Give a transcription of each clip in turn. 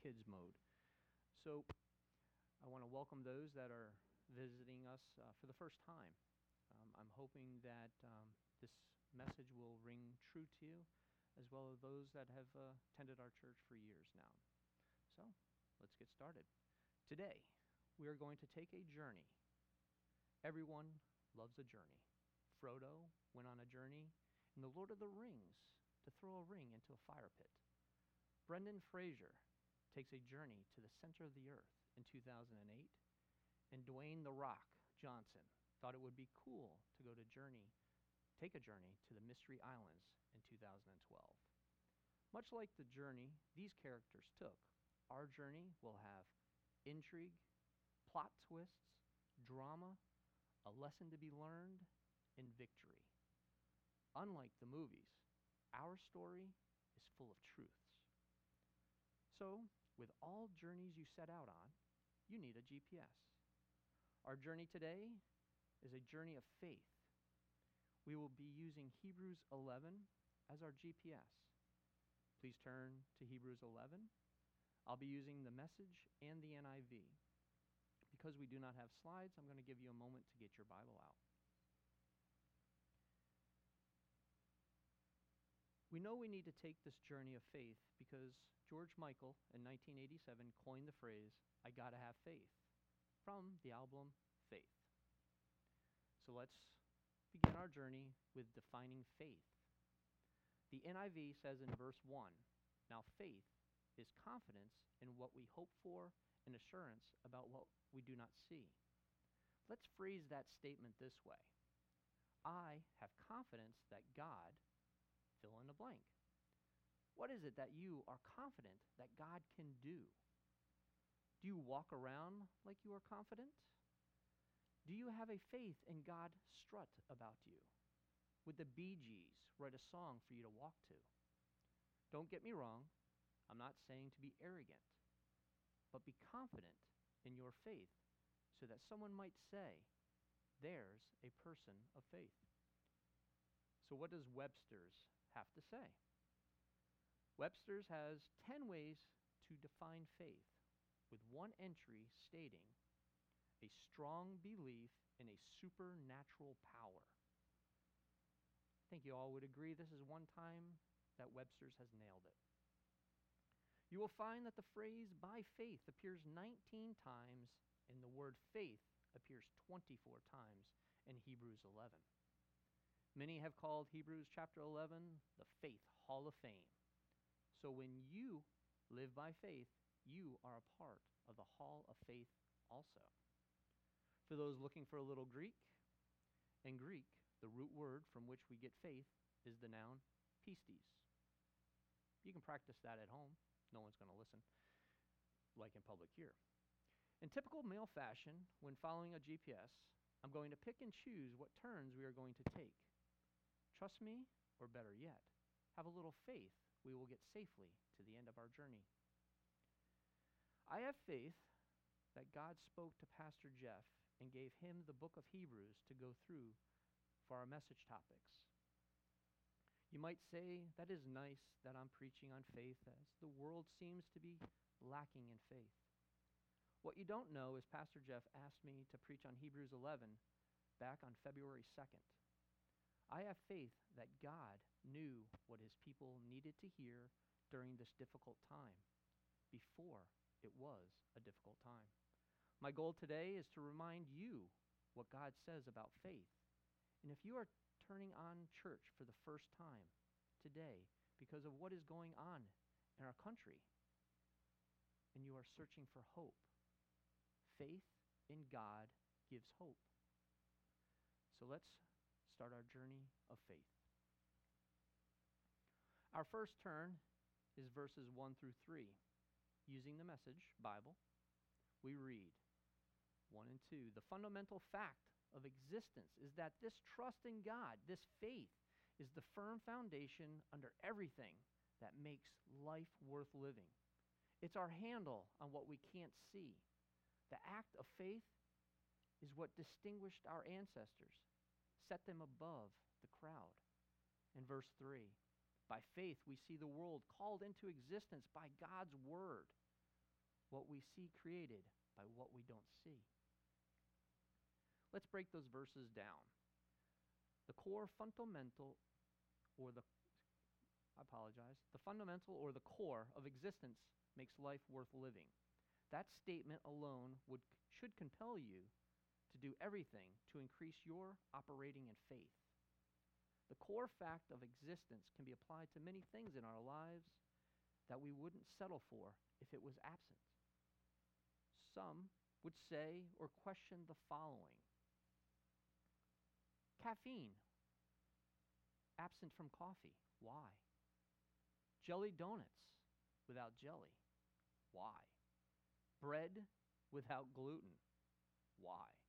kids mode. So I want to welcome those that are visiting us uh, for the first time. Um, I'm hoping that um, this message will ring true to you, as well as those that have uh, attended our church for years now. So let's get started. Today, we are going to take a journey. Everyone loves a journey. Frodo went on a journey in The Lord of the Rings to throw a ring into a fire pit. Brendan Fraser takes a journey to the center of the earth in 2008, and Dwayne The Rock Johnson thought it would be cool to go to journey, take a journey to the Mystery Islands in 2012. Much like the journey these characters took, our journey will have intrigue, plot twists, drama, a lesson to be learned, and victory. Unlike the movies, our story is full of truths. So, with all journeys you set out on, you need a GPS. Our journey today is a journey of faith. We will be using Hebrews 11 as our GPS. Please turn to Hebrews 11. I'll be using the message and the NIV. Because we do not have slides, I'm going to give you a moment to get your Bible out. We know we need to take this journey of faith because George Michael in 1987 coined the phrase, I gotta have faith, from the album Faith. So let's begin our journey with defining faith. The NIV says in verse 1 Now faith is confidence in what we hope for and assurance about what we do not see. Let's phrase that statement this way I have confidence that God fill in the blank. What is it that you are confident that God can do? Do you walk around like you are confident? Do you have a faith in God strut about you? Would the Bee Gees write a song for you to walk to? Don't get me wrong, I'm not saying to be arrogant, but be confident in your faith so that someone might say, There's a person of faith. So, what does Webster's have to say. Webster's has 10 ways to define faith, with one entry stating a strong belief in a supernatural power. I think you all would agree this is one time that Webster's has nailed it. You will find that the phrase by faith appears 19 times, and the word faith appears 24 times in Hebrews 11. Many have called Hebrews chapter 11 the Faith Hall of Fame. So when you live by faith, you are a part of the Hall of Faith also. For those looking for a little Greek, in Greek, the root word from which we get faith is the noun pistis. You can practice that at home. No one's going to listen, like in public here. In typical male fashion, when following a GPS, I'm going to pick and choose what turns we are going to take. Trust me, or better yet, have a little faith we will get safely to the end of our journey. I have faith that God spoke to Pastor Jeff and gave him the book of Hebrews to go through for our message topics. You might say, that is nice that I'm preaching on faith as the world seems to be lacking in faith. What you don't know is Pastor Jeff asked me to preach on Hebrews 11 back on February 2nd. I have faith that God knew what his people needed to hear during this difficult time before it was a difficult time. My goal today is to remind you what God says about faith. And if you are turning on church for the first time today because of what is going on in our country, and you are searching for hope, faith in God gives hope. So let's start our journey of faith. Our first turn is verses 1 through 3. Using the message Bible, we read 1 and 2. The fundamental fact of existence is that this trust in God, this faith, is the firm foundation under everything that makes life worth living. It's our handle on what we can't see. The act of faith is what distinguished our ancestors set them above the crowd. In verse 3, by faith we see the world called into existence by God's word. what we see created by what we don't see. Let's break those verses down. The core fundamental, or the, I apologize, the fundamental or the core of existence makes life worth living. That statement alone would, should compel you to do everything to increase your operating in faith. The core fact of existence can be applied to many things in our lives that we wouldn't settle for if it was absent. Some would say or question the following Caffeine, absent from coffee. Why? Jelly donuts without jelly. Why? Bread without gluten. Why?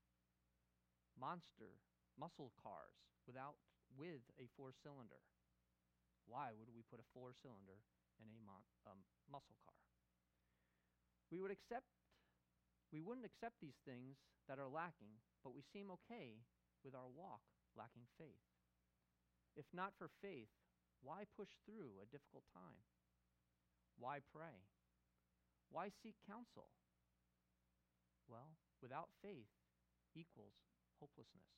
Monster muscle cars without with a four cylinder. Why would we put a four cylinder in a mon- um, muscle car? We would accept we wouldn't accept these things that are lacking, but we seem okay with our walk lacking faith. If not for faith, why push through a difficult time? Why pray? Why seek counsel? Well, without faith equals hopelessness.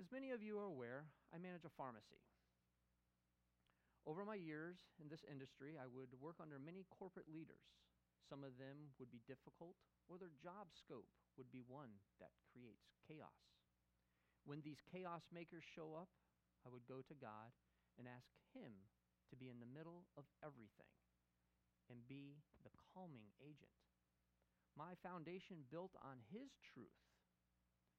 As many of you are aware, I manage a pharmacy. Over my years in this industry, I would work under many corporate leaders. Some of them would be difficult, or their job scope would be one that creates chaos. When these chaos makers show up, I would go to God and ask Him to be in the middle of everything and be the calming agent. My foundation built on His truth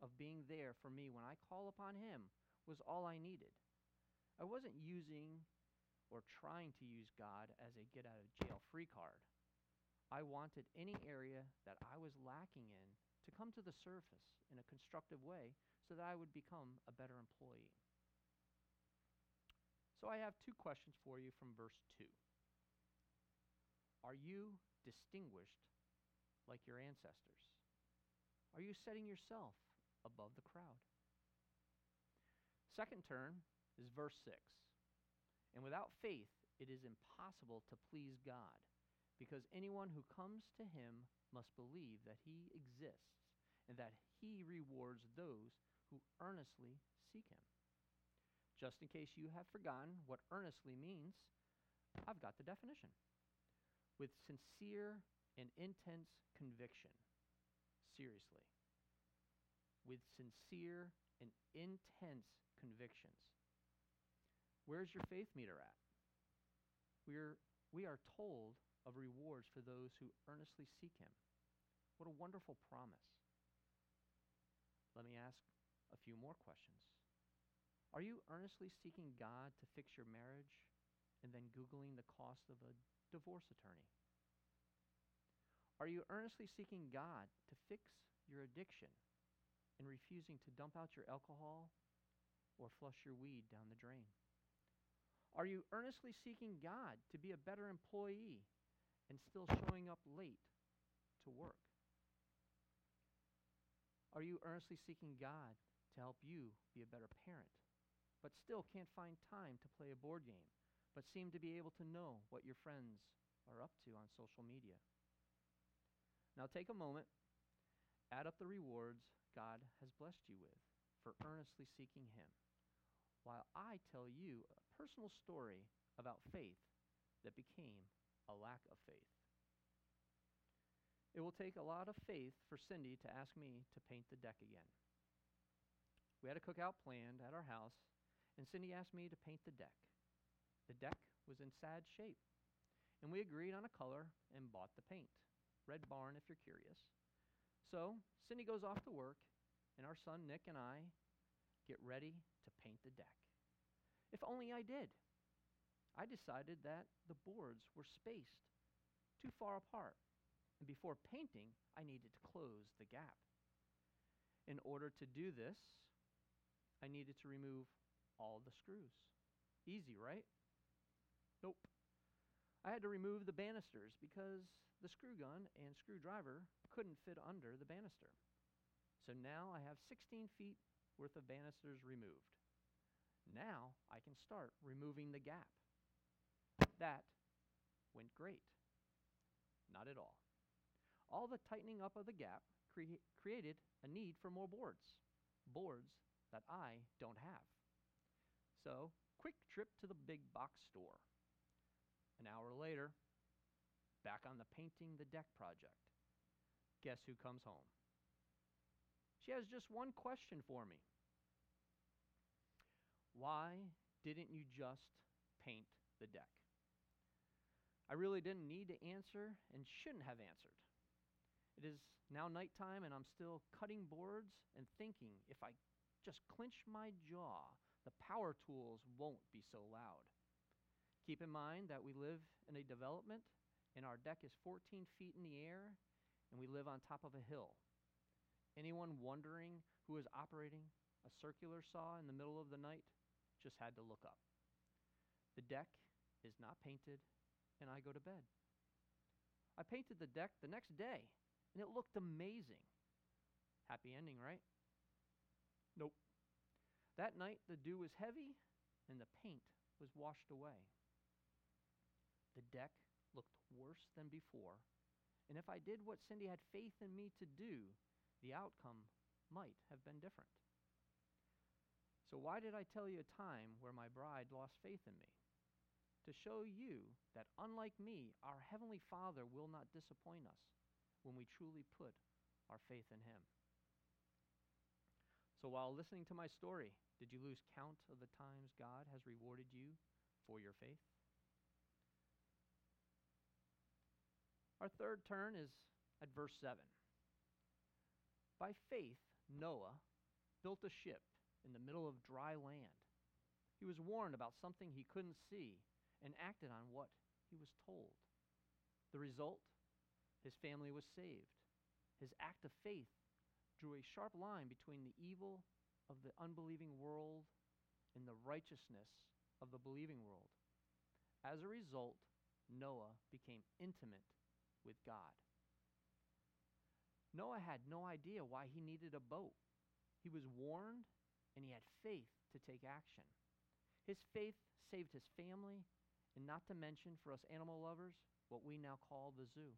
of being there for me when I call upon Him was all I needed. I wasn't using or trying to use God as a get out of jail free card. I wanted any area that I was lacking in to come to the surface in a constructive way so that I would become a better employee. So I have two questions for you from verse 2. Are you distinguished like your ancestors? Are you setting yourself above the crowd? Second turn is verse 6. And without faith, it is impossible to please God, because anyone who comes to him must believe that he exists and that he rewards those who earnestly seek him. Just in case you have forgotten what earnestly means, I've got the definition. With sincere and intense conviction. Seriously. With sincere and intense convictions. Where's your faith meter at? We're, we are told of rewards for those who earnestly seek him. What a wonderful promise. Let me ask a few more questions. Are you earnestly seeking God to fix your marriage and then Googling the cost of a divorce attorney? Are you earnestly seeking God to fix your addiction and refusing to dump out your alcohol or flush your weed down the drain? Are you earnestly seeking God to be a better employee and still showing up late to work? Are you earnestly seeking God to help you be a better parent, but still can't find time to play a board game, but seem to be able to know what your friends are up to on social media. Now take a moment, add up the rewards God has blessed you with for earnestly seeking Him, while I tell you a personal story about faith that became a lack of faith. It will take a lot of faith for Cindy to ask me to paint the deck again. We had a cookout planned at our house, and Cindy asked me to paint the deck. The deck was in sad shape, and we agreed on a color and bought the paint. Red Barn, if you're curious. So, Cindy goes off to work, and our son Nick and I get ready to paint the deck. If only I did. I decided that the boards were spaced too far apart, and before painting, I needed to close the gap. In order to do this, I needed to remove all the screws. Easy, right? Nope. I had to remove the banisters because the screw gun and screwdriver couldn't fit under the banister. So now I have 16 feet worth of banisters removed. Now I can start removing the gap. That went great. Not at all. All the tightening up of the gap cre- created a need for more boards, boards that I don't have. So, quick trip to the big box store. An hour later, back on the painting the deck project. Guess who comes home? She has just one question for me. Why didn't you just paint the deck? I really didn't need to answer and shouldn't have answered. It is now nighttime and I'm still cutting boards and thinking if I just clench my jaw, the power tools won't be so loud. Keep in mind that we live in a development and our deck is 14 feet in the air and we live on top of a hill. Anyone wondering who is operating a circular saw in the middle of the night just had to look up. The deck is not painted and I go to bed. I painted the deck the next day, and it looked amazing. Happy ending, right? Nope. That night, the dew was heavy, and the paint was washed away. The deck looked worse than before, and if I did what Cindy had faith in me to do, the outcome might have been different. So, why did I tell you a time where my bride lost faith in me? to show you that, unlike me, our Heavenly Father will not disappoint us when we truly put our faith in Him. So, while listening to my story, did you lose count of the times God has rewarded you for your faith? Our third turn is at verse 7. By faith, Noah built a ship in the middle of dry land. He was warned about something he couldn't see and acted on what he was told. The result? His family was saved. His act of faith drew a sharp line between the evil of the unbelieving world and the righteousness of the believing world. As a result, Noah became intimate with God. Noah had no idea why he needed a boat. He was warned and he had faith to take action. His faith saved his family and not to mention, for us animal lovers, what we now call the zoo.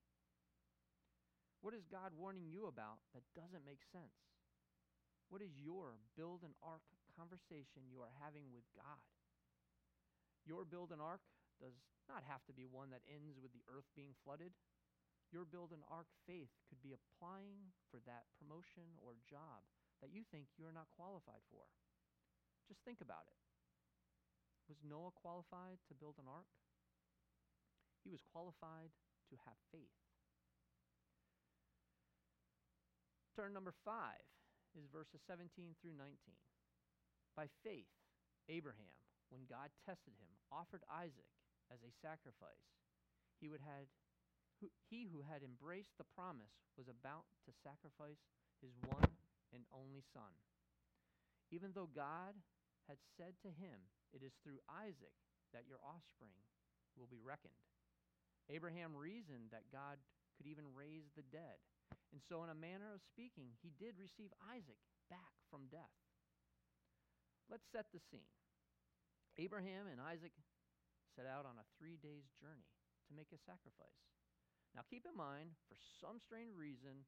What is God warning you about that doesn't make sense? What is your build an ark conversation you are having with God? Your build an ark does not have to be one that ends with the earth being flooded. Your build an ark faith could be applying for that promotion or job that you think you are not qualified for. Just think about it. Was Noah qualified to build an ark? He was qualified to have faith. Turn number five is verses 17 through 19. By faith, Abraham, when God tested him, offered Isaac as a sacrifice. He, would had, he who had embraced the promise was about to sacrifice his one and only son. Even though God had said to him, It is through Isaac that your offspring will be reckoned. Abraham reasoned that God could even raise the dead. And so, in a manner of speaking, he did receive Isaac back from death. Let's set the scene. Abraham and Isaac set out on a three days journey to make a sacrifice. Now, keep in mind, for some strange reason,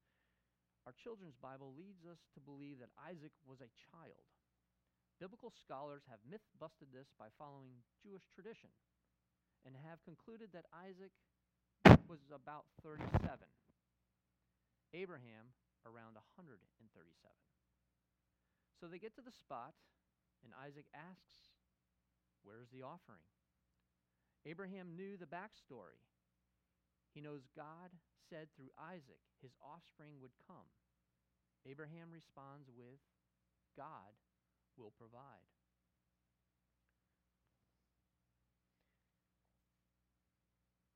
our children's Bible leads us to believe that Isaac was a child. Biblical scholars have myth busted this by following Jewish tradition and have concluded that Isaac was about 37, Abraham around 137. So they get to the spot, and Isaac asks, Where's the offering? Abraham knew the backstory. He knows God said through Isaac his offspring would come. Abraham responds with, God will provide.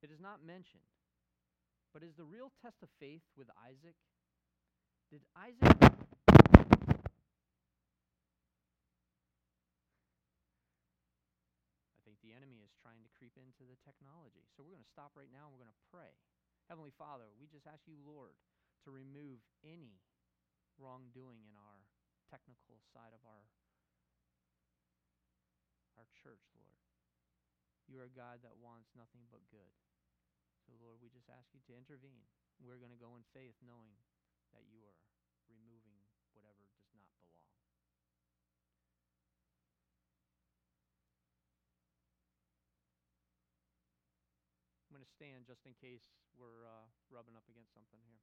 It is not mentioned, but is the real test of faith with Isaac? Did Isaac. I think the enemy is trying to creep into the technology. So we're going to stop right now and we're going to pray. Heavenly Father, we just ask you, Lord, to remove any wrongdoing in our technical side of our our church, Lord. You are a God that wants nothing but good. So, Lord, we just ask you to intervene. We're going to go in faith knowing that you are removing whatever does not belong. I'm going to stand just in case we're uh, rubbing up against something here.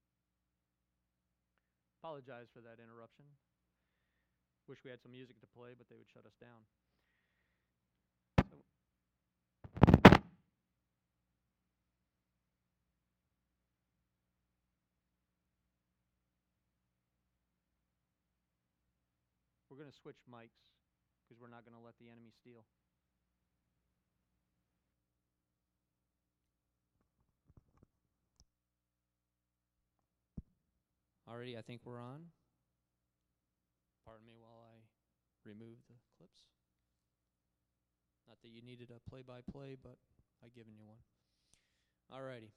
Apologize for that interruption. Wish we had some music to play, but they would shut us down. So, we're going to switch mics because we're not going to let the enemy steal. Already, I think we're on. Pardon me while I remove the clips. Not that you needed a play by play, but I've given you one. Alrighty.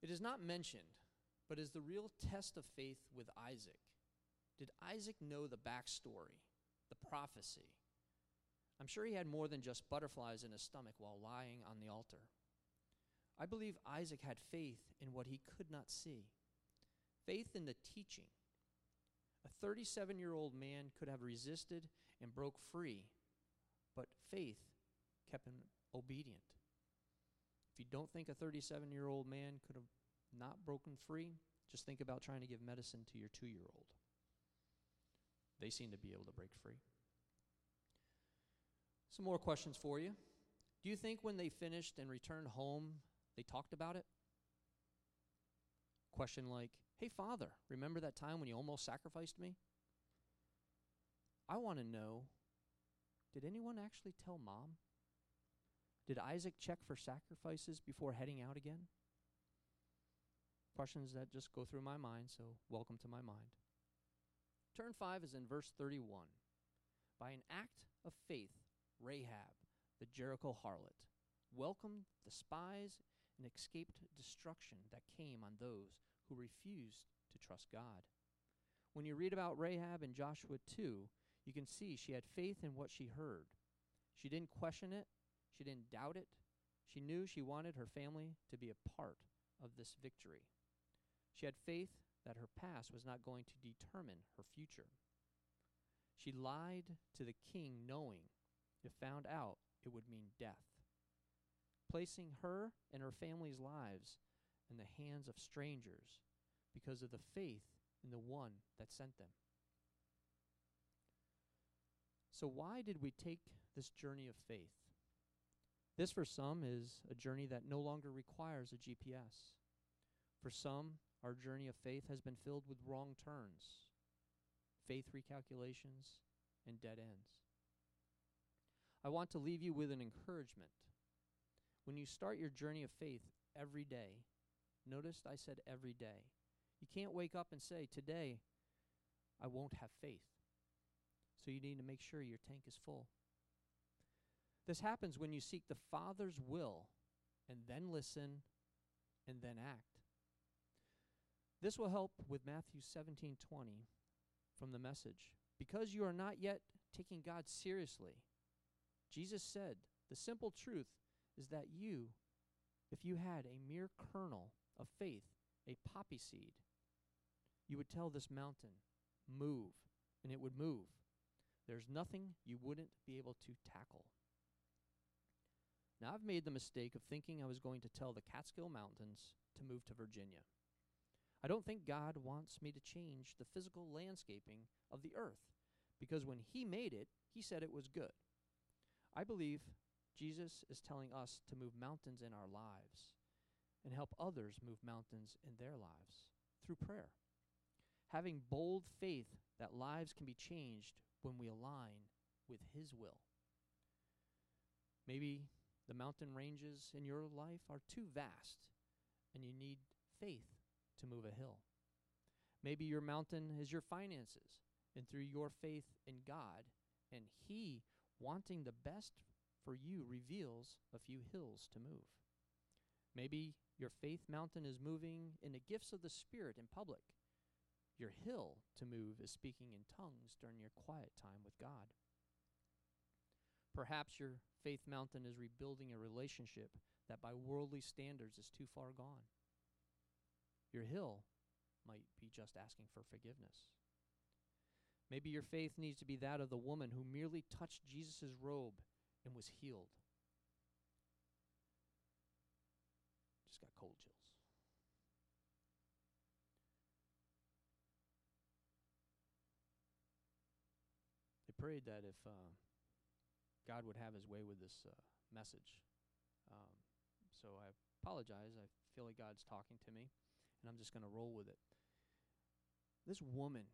It is not mentioned, but is the real test of faith with Isaac. Did Isaac know the backstory, the prophecy? I'm sure he had more than just butterflies in his stomach while lying on the altar. I believe Isaac had faith in what he could not see, faith in the teaching. A 37 year old man could have resisted and broke free, but faith kept him obedient. If you don't think a 37 year old man could have not broken free, just think about trying to give medicine to your two year old. They seem to be able to break free. Some more questions for you. Do you think when they finished and returned home, they talked about it. Question like, Hey, Father, remember that time when you almost sacrificed me? I want to know did anyone actually tell mom? Did Isaac check for sacrifices before heading out again? Questions that just go through my mind, so welcome to my mind. Turn 5 is in verse 31. By an act of faith, Rahab, the Jericho harlot, welcomed the spies and escaped destruction that came on those who refused to trust God. When you read about Rahab in Joshua 2, you can see she had faith in what she heard. She didn't question it, she didn't doubt it. She knew she wanted her family to be a part of this victory. She had faith that her past was not going to determine her future. She lied to the king, knowing if found out, it would mean death placing her and her family's lives in the hands of strangers because of the faith in the one that sent them. So, why did we take this journey of faith? This, for some, is a journey that no longer requires a GPS. For some, our journey of faith has been filled with wrong turns, faith recalculations, and dead ends. I want to leave you with an encouragement when you start your journey of faith every day, notice I said every day. You can't wake up and say, Today, I won't have faith. So you need to make sure your tank is full. This happens when you seek the Father's will and then listen and then act. This will help with Matthew 17:20 from the message. Because you are not yet taking God seriously. Jesus said, the simple truth is that you, if you had a mere kernel of faith, a poppy seed, you would tell this mountain, move, and it would move. There's nothing you wouldn't be able to tackle. Now, I've made the mistake of thinking I was going to tell the Catskill Mountains to move to Virginia. I don't think God wants me to change the physical landscaping of the earth because when He made it, He said it was good. I believe Jesus is telling us to move mountains in our lives and help others move mountains in their lives through prayer. Having bold faith that lives can be changed when we align with His will. Maybe the mountain ranges in your life are too vast and you need faith to move a hill. Maybe your mountain is your finances, and through your faith in God and He wanting the best for you reveals a few hills to move. Maybe your faith mountain is moving in the gifts of the Spirit in public. Your hill to move is speaking in tongues during your quiet time with God. Perhaps your faith mountain is rebuilding a relationship that by worldly standards is too far gone. Your hill might be just asking for forgiveness. Maybe your faith needs to be that of the woman who merely touched Jesus' robe and was healed. Just got cold chills. They prayed that if uh, God would have his way with this uh, message. Um, so I apologize. I feel like God's talking to me, and I'm just going to roll with it. This woman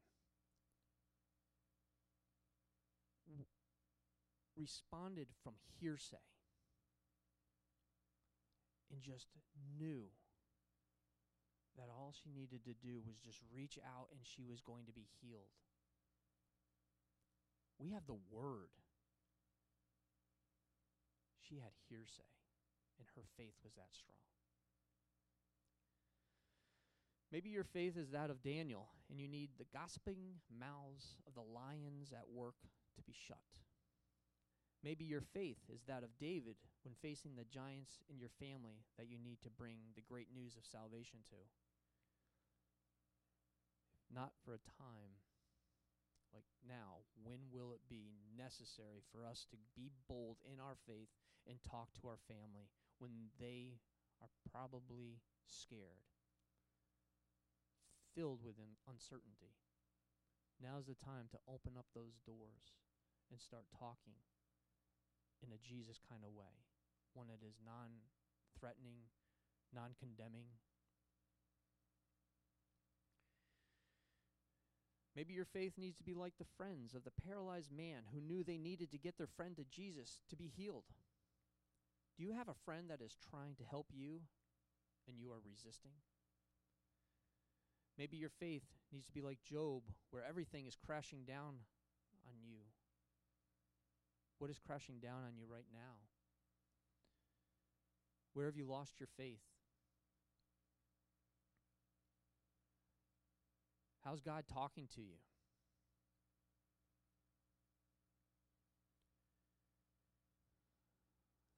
responded from hearsay and just knew that all she needed to do was just reach out and she was going to be healed. We have the word. She had hearsay, and her faith was that strong. Maybe your faith is that of Daniel, and you need the gossiping mouths of the lions at work to be shut. Maybe your faith is that of David when facing the giants in your family that you need to bring the great news of salvation to. Not for a time like now, when will it be necessary for us to be bold in our faith and talk to our family when they are probably scared, filled with uncertainty? Now's the time to open up those doors and start talking in a Jesus kind of way, one that is non threatening, non condemning. Maybe your faith needs to be like the friends of the paralyzed man who knew they needed to get their friend to Jesus to be healed. Do you have a friend that is trying to help you and you are resisting? Maybe your faith needs to be like Job, where everything is crashing down on you. What is crashing down on you right now? Where have you lost your faith? How's God talking to you?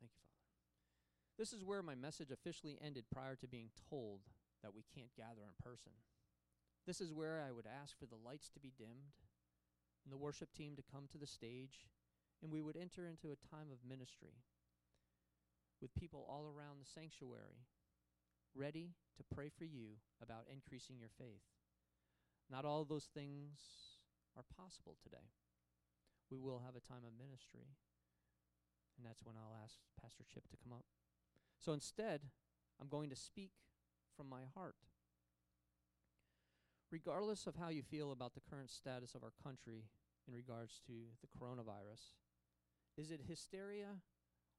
Thank you, Father. This is where my message officially ended prior to being told that we can't gather in person. This is where I would ask for the lights to be dimmed and the worship team to come to the stage, and we would enter into a time of ministry with people all around the sanctuary ready to pray for you about increasing your faith. Not all those things are possible today. We will have a time of ministry, and that's when I'll ask Pastor Chip to come up. So instead, I'm going to speak from my heart. Regardless of how you feel about the current status of our country in regards to the coronavirus, is it hysteria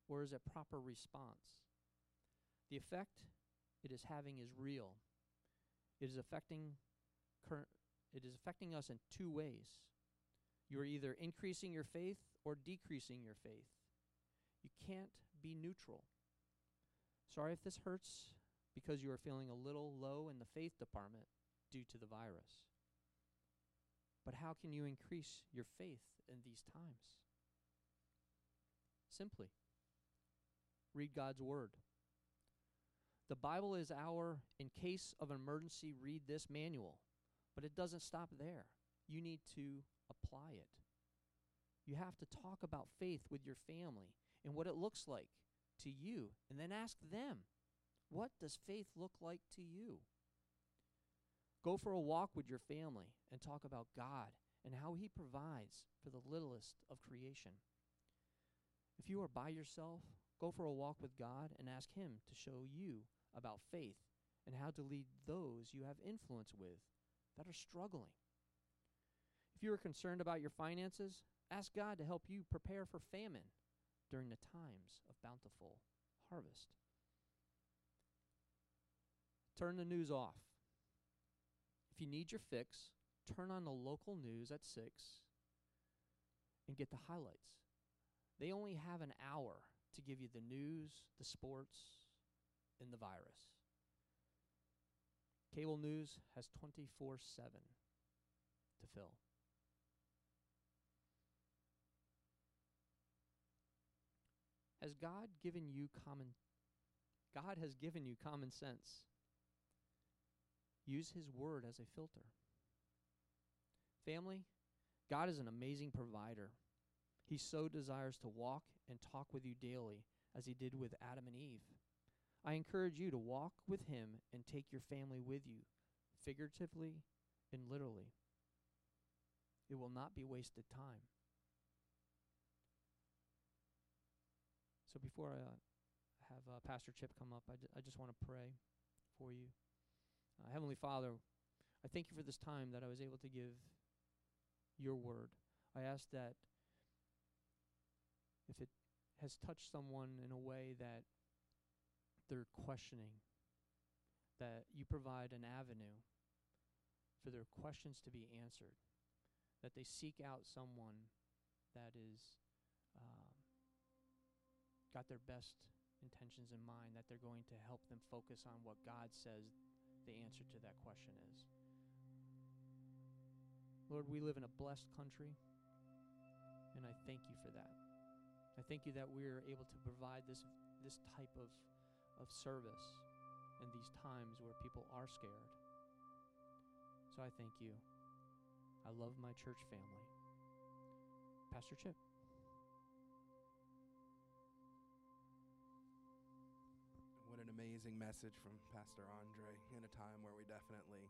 or is it proper response? The effect it is having is real. It is affecting current it is affecting us in two ways. You are either increasing your faith or decreasing your faith. You can't be neutral. Sorry if this hurts because you are feeling a little low in the faith department due to the virus. But how can you increase your faith in these times? Simply, read God's Word. The Bible is our, in case of an emergency, read this manual. But it doesn't stop there. You need to apply it. You have to talk about faith with your family and what it looks like to you, and then ask them, What does faith look like to you? Go for a walk with your family and talk about God and how He provides for the littlest of creation. If you are by yourself, go for a walk with God and ask Him to show you about faith and how to lead those you have influence with that are struggling. If you are concerned about your finances, ask God to help you prepare for famine during the times of bountiful harvest. Turn the news off. If you need your fix, turn on the local news at 6 and get the highlights. They only have an hour to give you the news, the sports, and the virus. Cable news has 24 7 to fill. Has God given you common God has given you common sense. Use His word as a filter. Family, God is an amazing provider. He so desires to walk and talk with you daily as He did with Adam and Eve. I encourage you to walk with Him and take your family with you, figuratively and literally. It will not be wasted time. So before I uh, have uh, Pastor Chip come up, I, ju- I just want to pray for you. Uh, Heavenly Father, I thank you for this time that I was able to give your word. I ask that if it has touched someone in a way that they're questioning, that you provide an avenue for their questions to be answered, that they seek out someone that is um, got their best intentions in mind, that they're going to help them focus on what God says the answer to that question is. Lord, we live in a blessed country, and I thank you for that. I thank you that we're able to provide this this type of of service in these times where people are scared. So I thank you. I love my church family. Pastor Chip. What an amazing message from Pastor Andre in a time where we definitely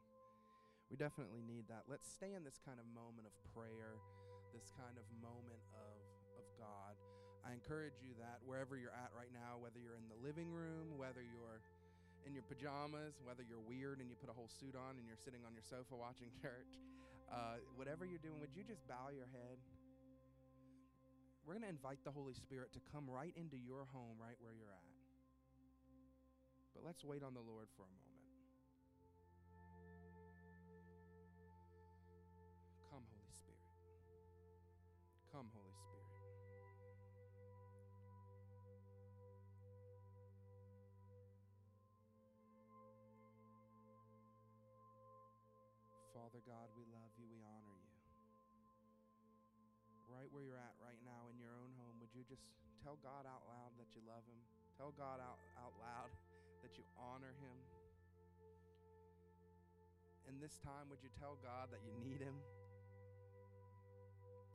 we definitely need that. Let's stay in this kind of moment of prayer, this kind of moment of of God. I encourage you that wherever you're at right now, whether you're in the living room, whether you're in your pajamas, whether you're weird and you put a whole suit on and you're sitting on your sofa watching church, uh, whatever you're doing, would you just bow your head? We're going to invite the Holy Spirit to come right into your home, right where you're at. But let's wait on the Lord for a moment. Father God, we love you. We honor you. Right where you're at right now in your own home, would you just tell God out loud that you love him? Tell God out, out loud that you honor him. And this time, would you tell God that you need him?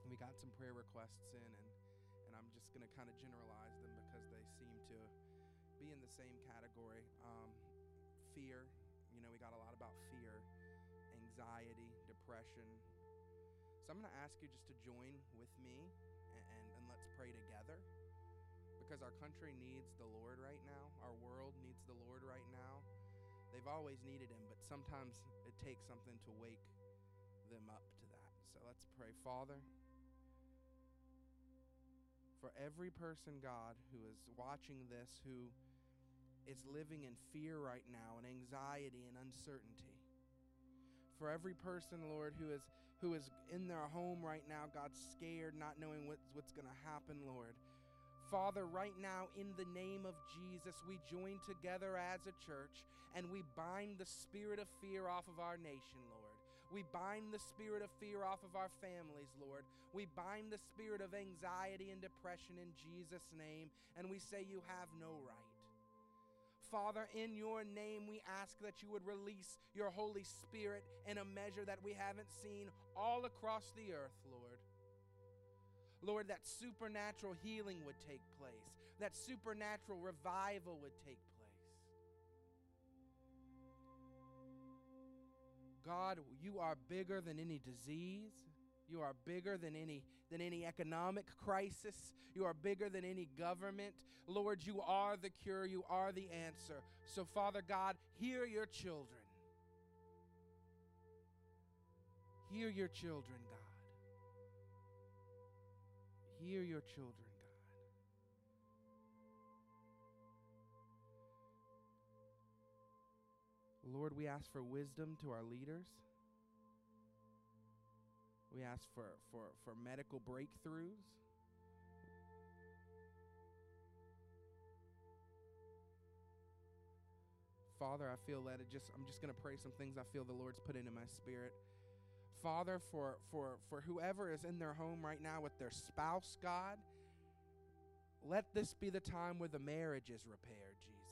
We got some prayer requests in, and, and I'm just going to kind of generalize them because they seem to be in the same category. Um, fear, you know, we got a lot about fear, anxiety, depression. So I'm going to ask you just to join with me and, and, and let's pray together because our country needs the Lord right now. Our world needs the Lord right now. They've always needed Him, but sometimes it takes something to wake them up to that. So let's pray. Father, for every person, God, who is watching this, who is living in fear right now, and anxiety and uncertainty. For every person, Lord, who is who is in their home right now, God, scared, not knowing what's, what's going to happen, Lord. Father, right now, in the name of Jesus, we join together as a church and we bind the spirit of fear off of our nation, Lord. We bind the spirit of fear off of our families, Lord. We bind the spirit of anxiety and depression in Jesus' name, and we say, You have no right. Father, in your name, we ask that you would release your Holy Spirit in a measure that we haven't seen all across the earth, Lord. Lord, that supernatural healing would take place, that supernatural revival would take place. God, you are bigger than any disease. You are bigger than any than any economic crisis. You are bigger than any government. Lord, you are the cure, you are the answer. So Father God, hear your children. Hear your children, God. Hear your children, God. Lord, we ask for wisdom to our leaders. We ask for, for, for medical breakthroughs. Father, I feel that it just I'm just to pray some things I feel the Lord's put into my spirit. Father, for for for whoever is in their home right now with their spouse, God, let this be the time where the marriage is repaired, Jesus.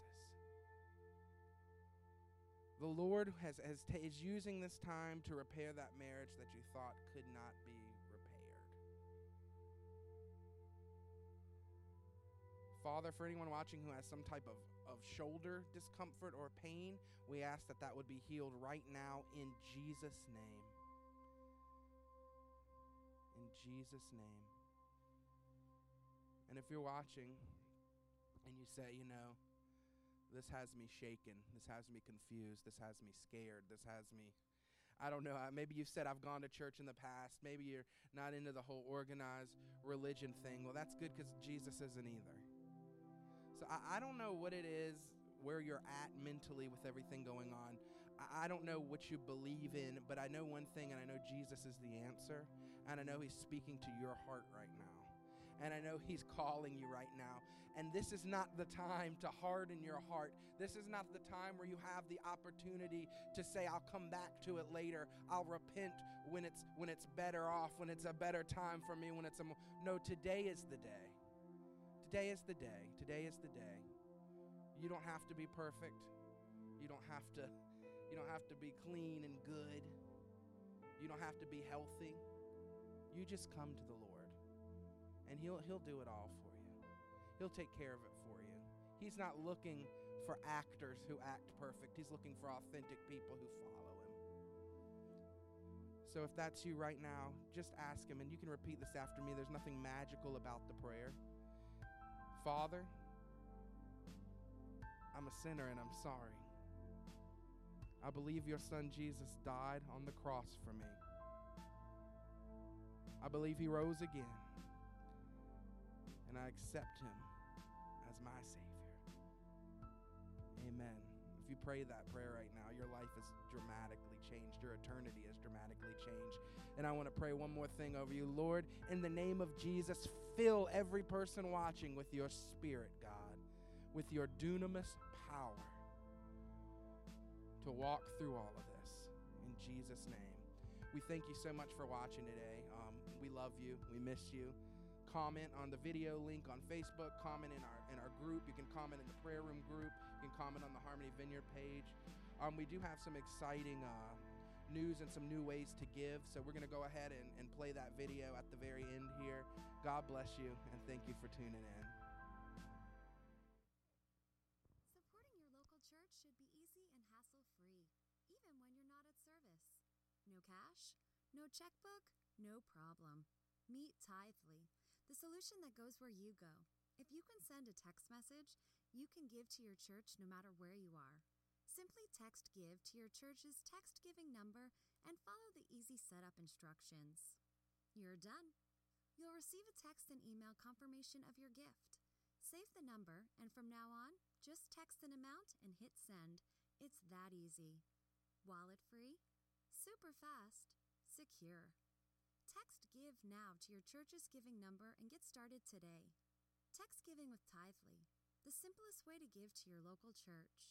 The Lord has, has ta is using this time to repair that marriage that you thought could not be repaired. Father, for anyone watching who has some type of, of shoulder discomfort or pain, we ask that that would be healed right now in Jesus' name. In Jesus' name. And if you're watching and you say, you know, this has me shaken, this has me confused, this has me scared, this has me I don't know. Maybe you've said I've gone to church in the past. Maybe you're not into the whole organized religion thing. Well, that's good because Jesus isn't either. So I, I, don't know what it is where you're at mentally with everything going on. I, I don't know what you believe in, but I know one thing, and I know Jesus is the answer, and I know He's speaking to your heart right now. And I know He's calling you right now. And this is not the time to harden your heart. This is not the time where you have the opportunity to say, I'll come back to it later. I'll repent when it's when it's better off, when it's a better time for me, when it's a no, today is the day. Today is the day. Today is the day. You don't have to be perfect. You don't have to you don't have to be clean and good. You don't have to be healthy. You just come to the Lord. And he'll he'll do it all for. He'll take care of it for you. He's not looking for actors who act perfect. He's looking for authentic people who follow him. So if that's you right now, just ask him and you can repeat this after me. There's nothing magical about the prayer. Father, I'm a sinner and I'm sorry. I believe your son Jesus died on the cross for me. I believe he rose again. And I accept him as my Savior. Amen. If you pray that prayer right now, your life is dramatically changed. Your eternity is dramatically changed. And I want to pray one more thing over you. Lord, in the name of Jesus, fill every person watching with your spirit, God, with your dunamis power to walk through all of this. In Jesus' name. We thank you so much for watching today. Um, we love you. We miss you. Comment on the video link on Facebook. Comment in our in our group. You can comment in the prayer room group. You can comment on the Harmony Vineyard page. Um, we do have some exciting uh, news and some new ways to give. So we're going to go ahead and, and play that video at the very end here. God bless you, and thank you for tuning in. Supporting your local church should be easy and hassle free, even when you're not at service. No cash? No checkbook? No problem. Meet Tithely, the solution that goes where you go. If you can send a text message, you can give to your church no matter where you are. Simply text GIVE to your church's text giving number and follow the easy setup instructions. You're done. You'll receive a text and email confirmation of your gift. Save the number, and from now on, just text an amount and hit send. It's that easy. Wallet free, super fast, secure. Text GIVE now to your church's giving number and get started today. Text giving with Tithely, the simplest way to give to your local church.